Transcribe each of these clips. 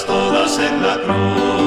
todas en la cruz.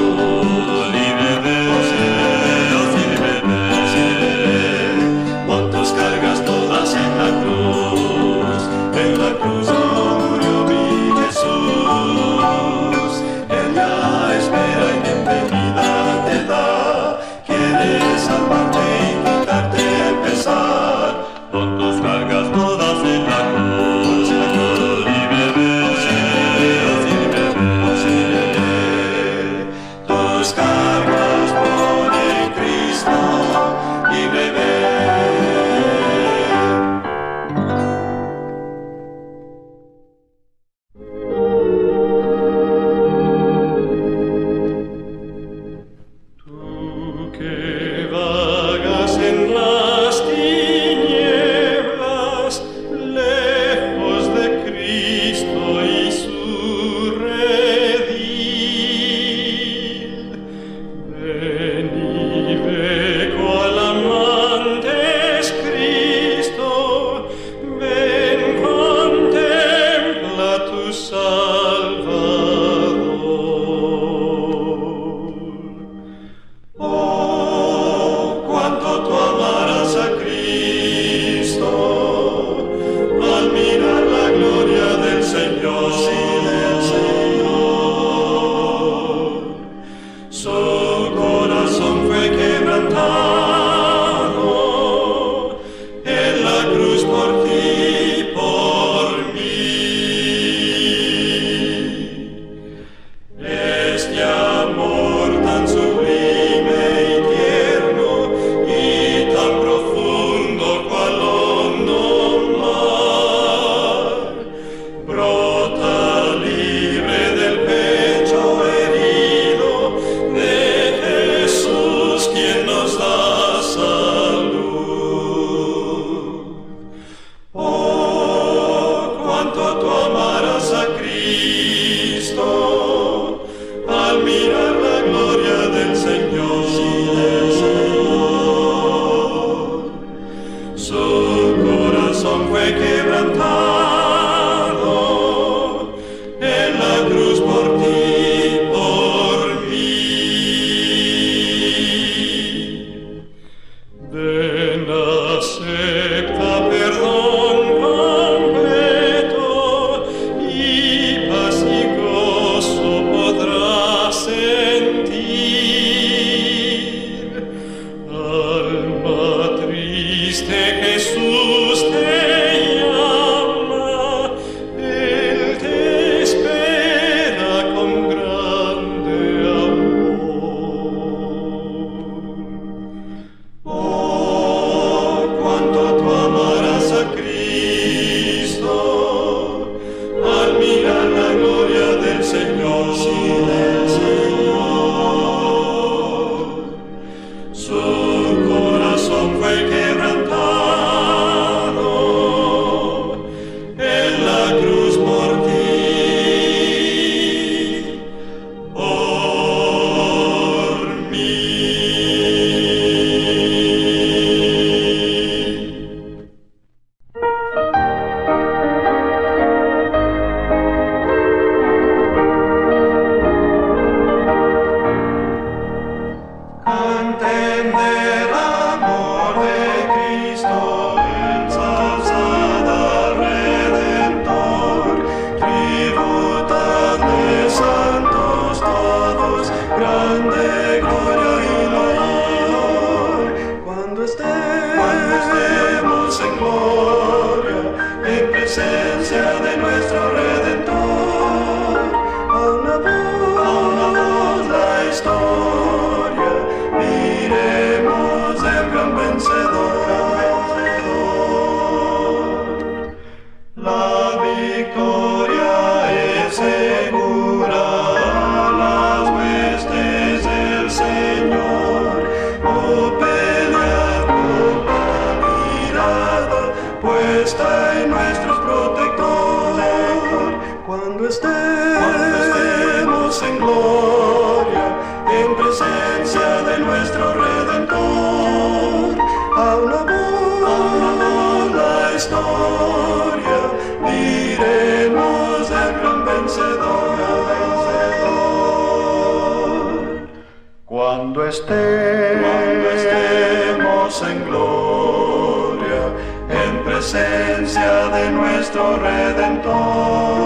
esté, cuando estemos en gloria, en presencia de nuestro Redentor.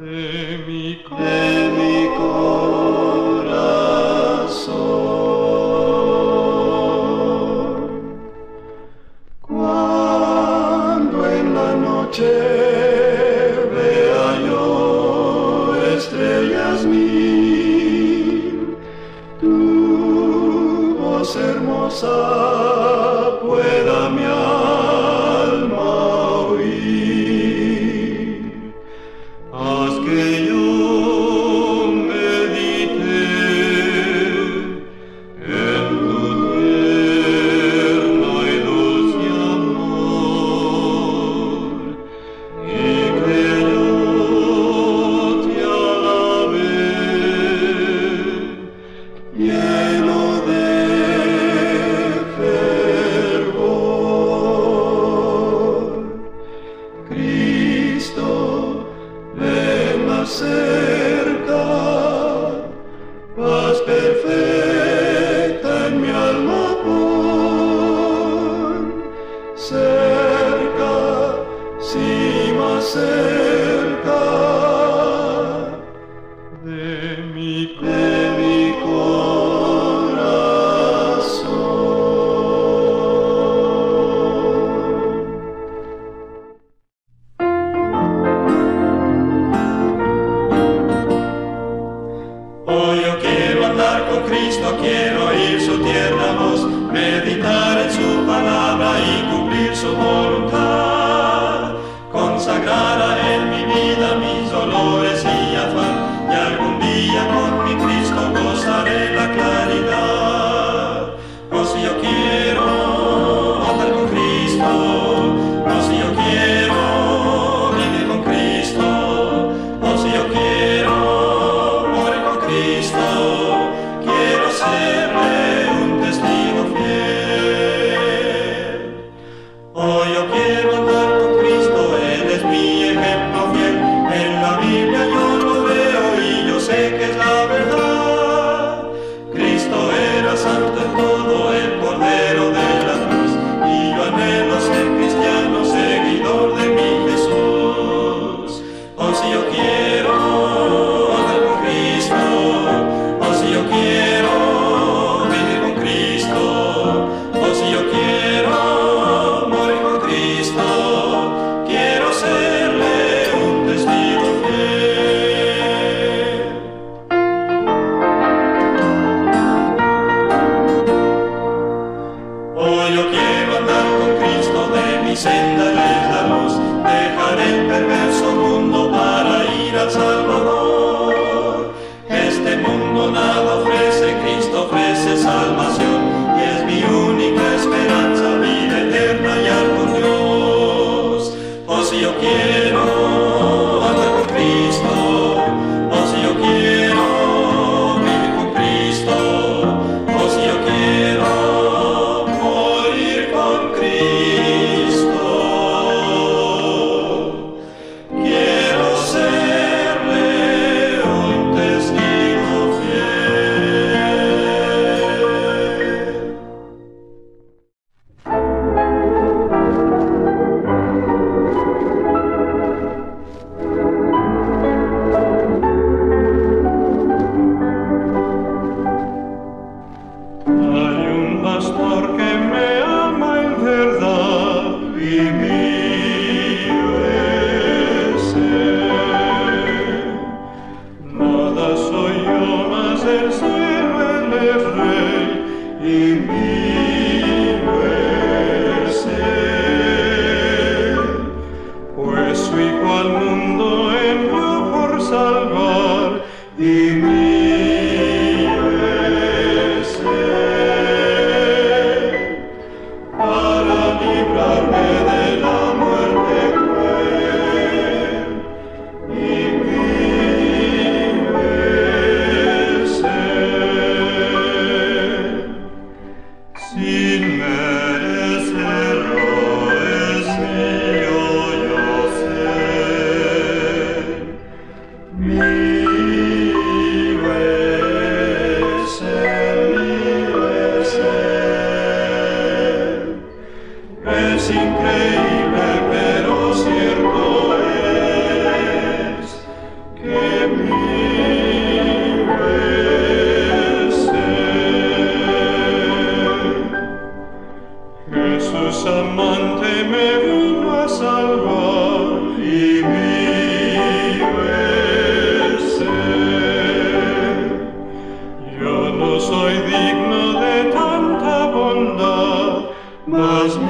de mi corazón.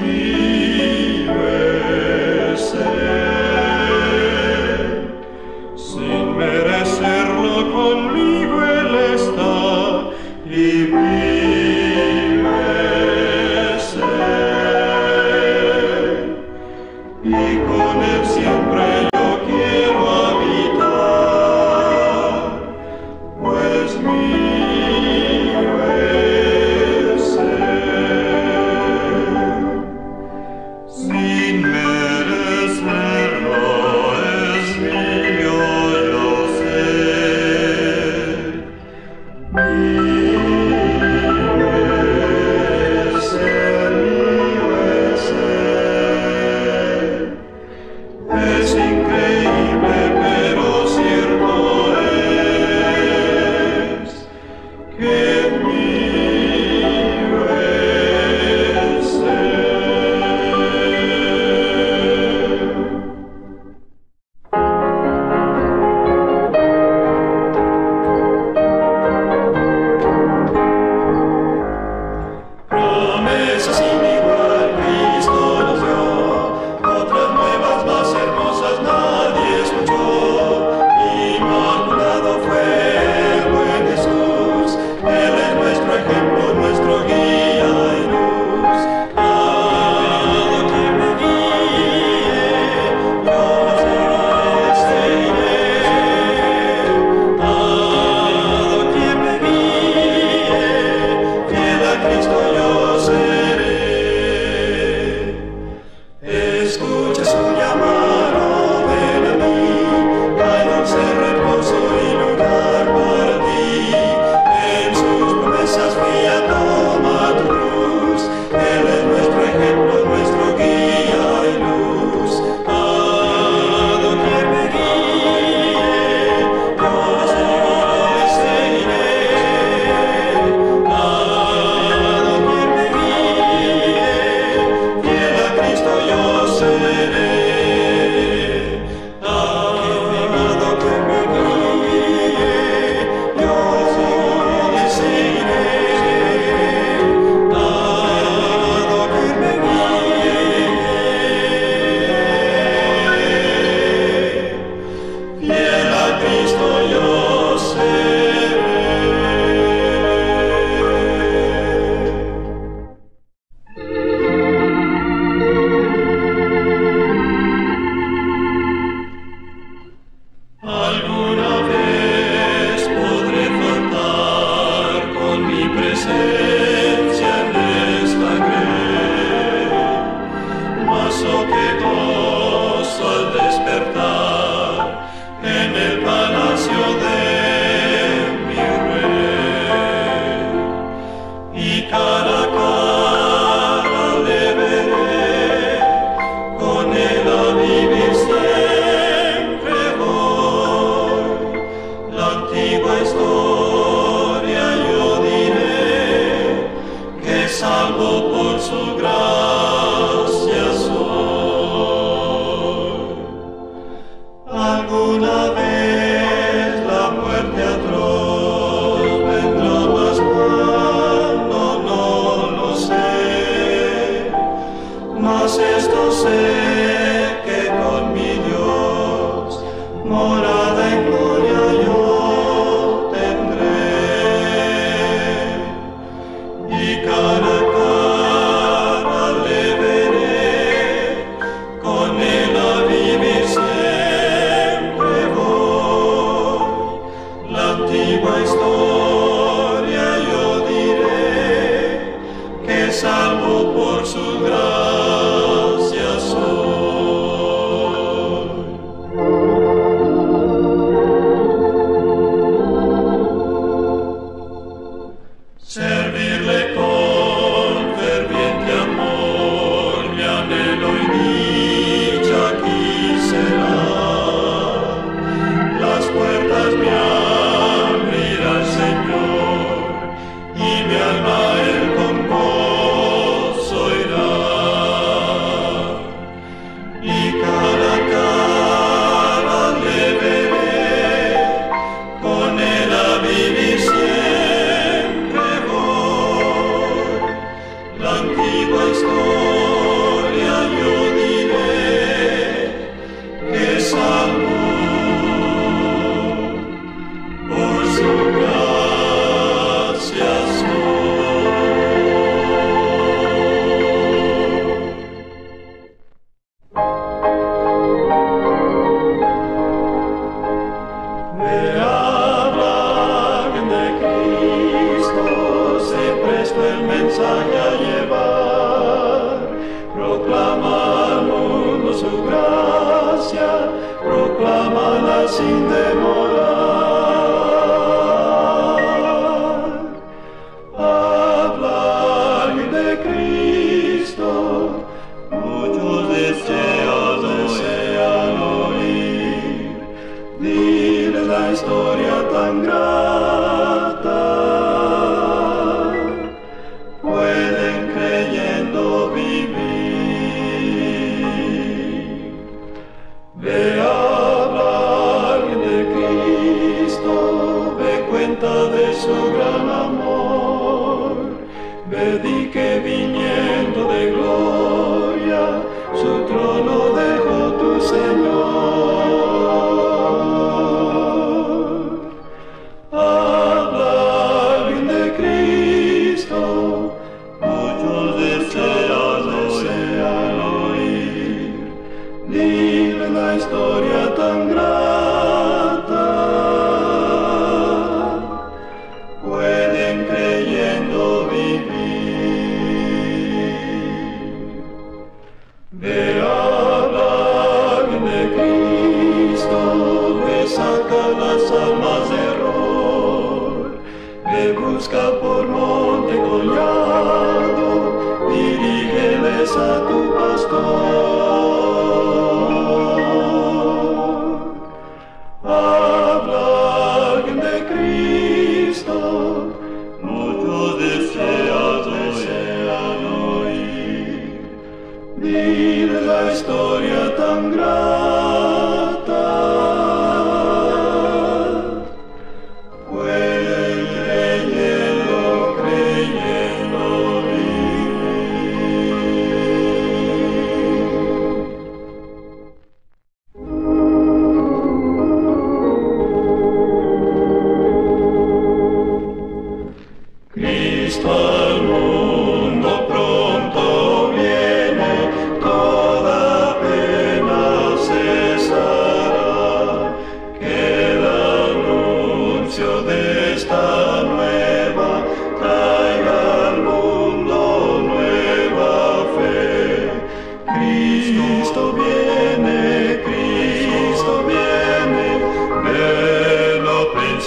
vive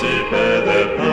pe de